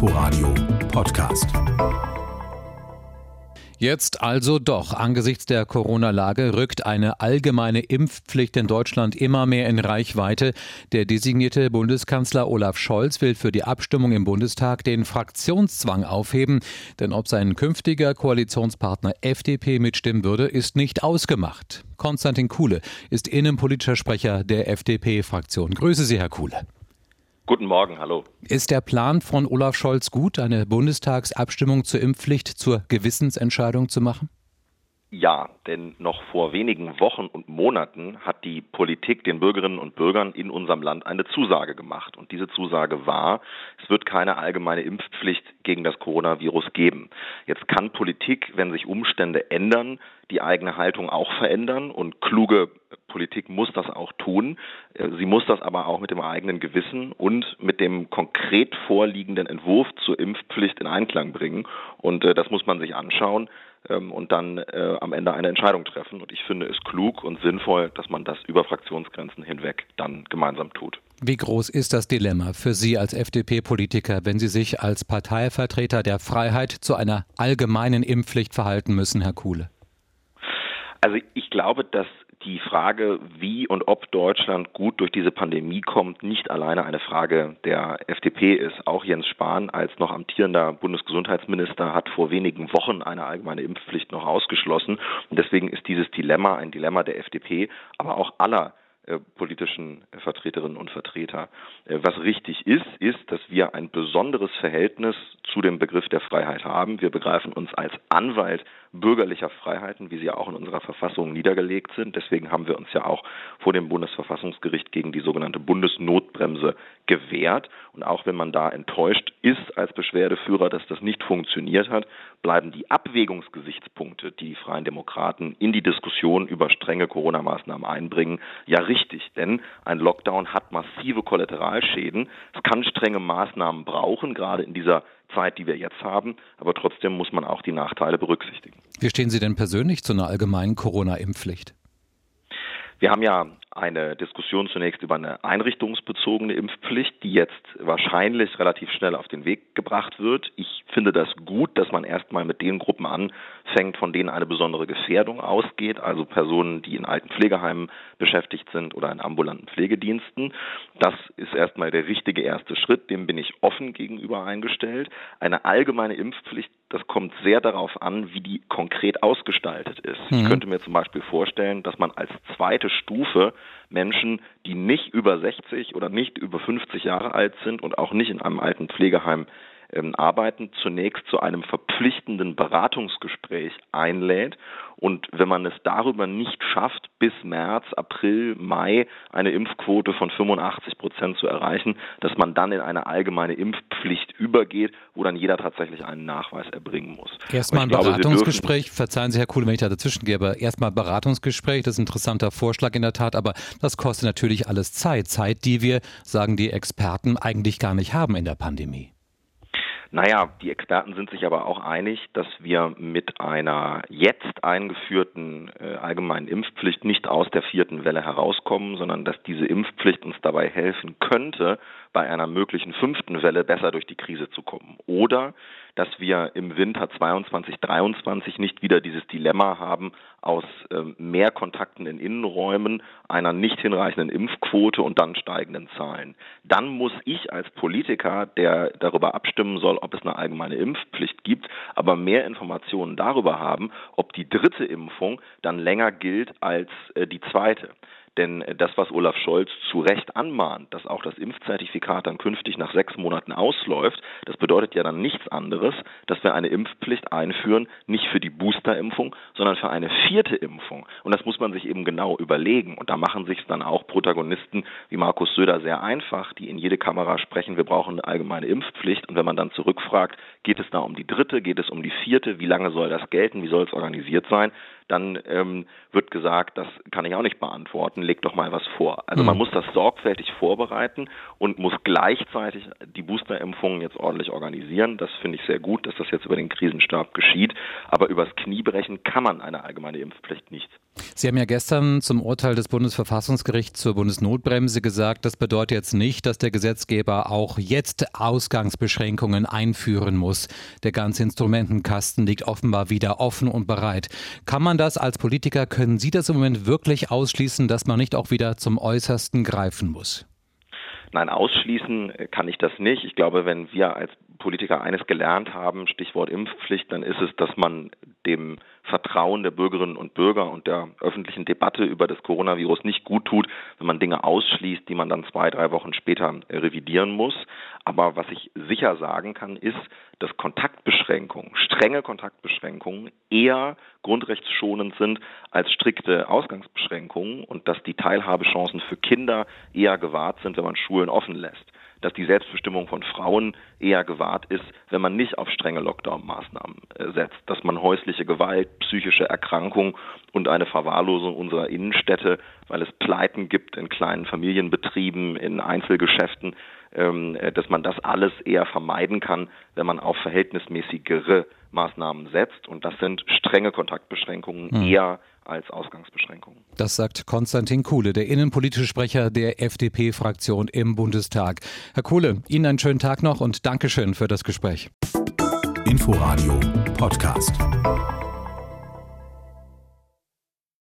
Inforadio Podcast. Jetzt also doch. Angesichts der Corona-Lage rückt eine allgemeine Impfpflicht in Deutschland immer mehr in Reichweite. Der designierte Bundeskanzler Olaf Scholz will für die Abstimmung im Bundestag den Fraktionszwang aufheben. Denn ob sein künftiger Koalitionspartner FDP mitstimmen würde, ist nicht ausgemacht. Konstantin Kuhle ist innenpolitischer Sprecher der FDP-Fraktion. Grüße Sie, Herr Kuhle. Guten Morgen, hallo. Ist der Plan von Olaf Scholz gut, eine Bundestagsabstimmung zur Impfpflicht zur Gewissensentscheidung zu machen? Ja, denn noch vor wenigen Wochen und Monaten hat die Politik den Bürgerinnen und Bürgern in unserem Land eine Zusage gemacht. Und diese Zusage war, es wird keine allgemeine Impfpflicht gegen das Coronavirus geben. Jetzt kann Politik, wenn sich Umstände ändern, die eigene Haltung auch verändern und kluge Politik muss das auch tun. Sie muss das aber auch mit dem eigenen Gewissen und mit dem konkret vorliegenden Entwurf zur Impfpflicht in Einklang bringen. Und äh, das muss man sich anschauen ähm, und dann äh, am Ende eine Entscheidung treffen. Und ich finde es klug und sinnvoll, dass man das über Fraktionsgrenzen hinweg dann gemeinsam tut. Wie groß ist das Dilemma für Sie als FDP-Politiker, wenn Sie sich als Parteivertreter der Freiheit zu einer allgemeinen Impfpflicht verhalten müssen, Herr Kuhle? Also ich glaube, dass die Frage, wie und ob Deutschland gut durch diese Pandemie kommt, nicht alleine eine Frage der FDP ist. Auch Jens Spahn als noch amtierender Bundesgesundheitsminister hat vor wenigen Wochen eine allgemeine Impfpflicht noch ausgeschlossen. Und deswegen ist dieses Dilemma ein Dilemma der FDP, aber auch aller politischen Vertreterinnen und Vertreter. Äh, was richtig ist, ist, dass wir ein besonderes Verhältnis zu dem Begriff der Freiheit haben. Wir begreifen uns als Anwalt bürgerlicher Freiheiten, wie sie auch in unserer Verfassung niedergelegt sind. Deswegen haben wir uns ja auch vor dem Bundesverfassungsgericht gegen die sogenannte Bundesnotbremse gewehrt. Und auch wenn man da enttäuscht ist als Beschwerdeführer, dass das nicht funktioniert hat, bleiben die Abwägungsgesichtspunkte, die die Freien Demokraten in die Diskussion über strenge Corona-Maßnahmen einbringen, ja richtig. Denn ein Lockdown hat massive Kollateralschäden. Es kann strenge Maßnahmen brauchen, gerade in dieser Zeit, die wir jetzt haben. Aber trotzdem muss man auch die Nachteile berücksichtigen. Wie stehen Sie denn persönlich zu einer allgemeinen Corona-Impfpflicht? Wir haben ja eine Diskussion zunächst über eine einrichtungsbezogene Impfpflicht, die jetzt wahrscheinlich relativ schnell auf den Weg gebracht wird. Ich finde das gut, dass man erstmal mit den Gruppen anfängt, von denen eine besondere Gefährdung ausgeht, also Personen, die in alten Pflegeheimen beschäftigt sind oder in ambulanten Pflegediensten. Das ist erstmal der richtige erste Schritt, dem bin ich offen gegenüber eingestellt. Eine allgemeine Impfpflicht, das kommt sehr darauf an, wie die konkret ausgestaltet ist. Mhm. Ich könnte mir zum Beispiel vorstellen, dass man als zweite Stufe Menschen, die nicht über 60 oder nicht über 50 Jahre alt sind und auch nicht in einem alten Pflegeheim ähm, arbeiten, zunächst zu einem verpflichtenden Beratungsgespräch einlädt. Und wenn man es darüber nicht schafft, bis März, April, Mai eine Impfquote von 85 Prozent zu erreichen, dass man dann in eine allgemeine Impfpflicht übergeht, wo dann jeder tatsächlich einen Nachweis erbringen muss. Erstmal ein glaube, Beratungsgespräch, verzeihen Sie, Herr Kuhle, wenn ich da dazwischen gehe, aber erstmal Beratungsgespräch, das ist ein interessanter Vorschlag in der Tat, aber das kostet natürlich alles Zeit. Zeit, die wir, sagen die Experten, eigentlich gar nicht haben in der Pandemie. Naja, die Experten sind sich aber auch einig, dass wir mit einer jetzt eingeführten äh, allgemeinen Impfpflicht nicht aus der vierten Welle herauskommen, sondern dass diese Impfpflicht uns dabei helfen könnte, bei einer möglichen fünften Welle besser durch die Krise zu kommen. Oder dass wir im Winter 22, 23 nicht wieder dieses Dilemma haben aus äh, mehr Kontakten in Innenräumen, einer nicht hinreichenden Impfquote und dann steigenden Zahlen. Dann muss ich als Politiker, der darüber abstimmen soll, ob es eine allgemeine Impfpflicht gibt, aber mehr Informationen darüber haben, ob die dritte Impfung dann länger gilt als äh, die zweite. Denn das, was Olaf Scholz zu Recht anmahnt, dass auch das Impfzertifikat dann künftig nach sechs Monaten ausläuft, das bedeutet ja dann nichts anderes, dass wir eine Impfpflicht einführen, nicht für die Boosterimpfung, sondern für eine vierte Impfung. Und das muss man sich eben genau überlegen. Und da machen sich dann auch Protagonisten wie Markus Söder sehr einfach, die in jede Kamera sprechen, wir brauchen eine allgemeine Impfpflicht. Und wenn man dann zurückfragt, geht es da um die dritte, geht es um die vierte, wie lange soll das gelten, wie soll es organisiert sein, dann ähm, wird gesagt, das kann ich auch nicht beantworten, leg doch mal was vor. Also mhm. man muss das sorgfältig vorbereiten und muss gleichzeitig die Boosterimpfungen jetzt ordentlich organisieren. Das finde ich sehr gut, dass das jetzt über den Krisenstab geschieht. Aber übers Knie brechen kann man eine allgemeine Impfpflicht nicht. Sie haben ja gestern zum Urteil des Bundesverfassungsgerichts zur Bundesnotbremse gesagt, das bedeutet jetzt nicht, dass der Gesetzgeber auch jetzt Ausgangsbeschränkungen einführen muss. Der ganze Instrumentenkasten liegt offenbar wieder offen und bereit. Kann man das als Politiker, können Sie das im Moment wirklich ausschließen, dass man nicht auch wieder zum Äußersten greifen muss? Nein, ausschließen kann ich das nicht. Ich glaube, wenn wir als Politiker eines gelernt haben, Stichwort Impfpflicht, dann ist es, dass man dem Vertrauen der Bürgerinnen und Bürger und der öffentlichen Debatte über das Coronavirus nicht gut tut, wenn man Dinge ausschließt, die man dann zwei, drei Wochen später revidieren muss. Aber was ich sicher sagen kann, ist, dass Kontaktbeschränkungen, strenge Kontaktbeschränkungen eher grundrechtsschonend sind als strikte Ausgangsbeschränkungen und dass die Teilhabechancen für Kinder eher gewahrt sind, wenn man Schulen offen lässt dass die Selbstbestimmung von Frauen eher gewahrt ist, wenn man nicht auf strenge Lockdown-Maßnahmen äh, setzt, dass man häusliche Gewalt, psychische Erkrankung und eine Verwahrlosung unserer Innenstädte, weil es Pleiten gibt in kleinen Familienbetrieben, in Einzelgeschäften, dass man das alles eher vermeiden kann, wenn man auf verhältnismäßigere Maßnahmen setzt. Und das sind strenge Kontaktbeschränkungen hm. eher als Ausgangsbeschränkungen. Das sagt Konstantin Kuhle, der innenpolitische Sprecher der FDP-Fraktion im Bundestag. Herr Kuhle, Ihnen einen schönen Tag noch und Dankeschön für das Gespräch. Inforadio Podcast.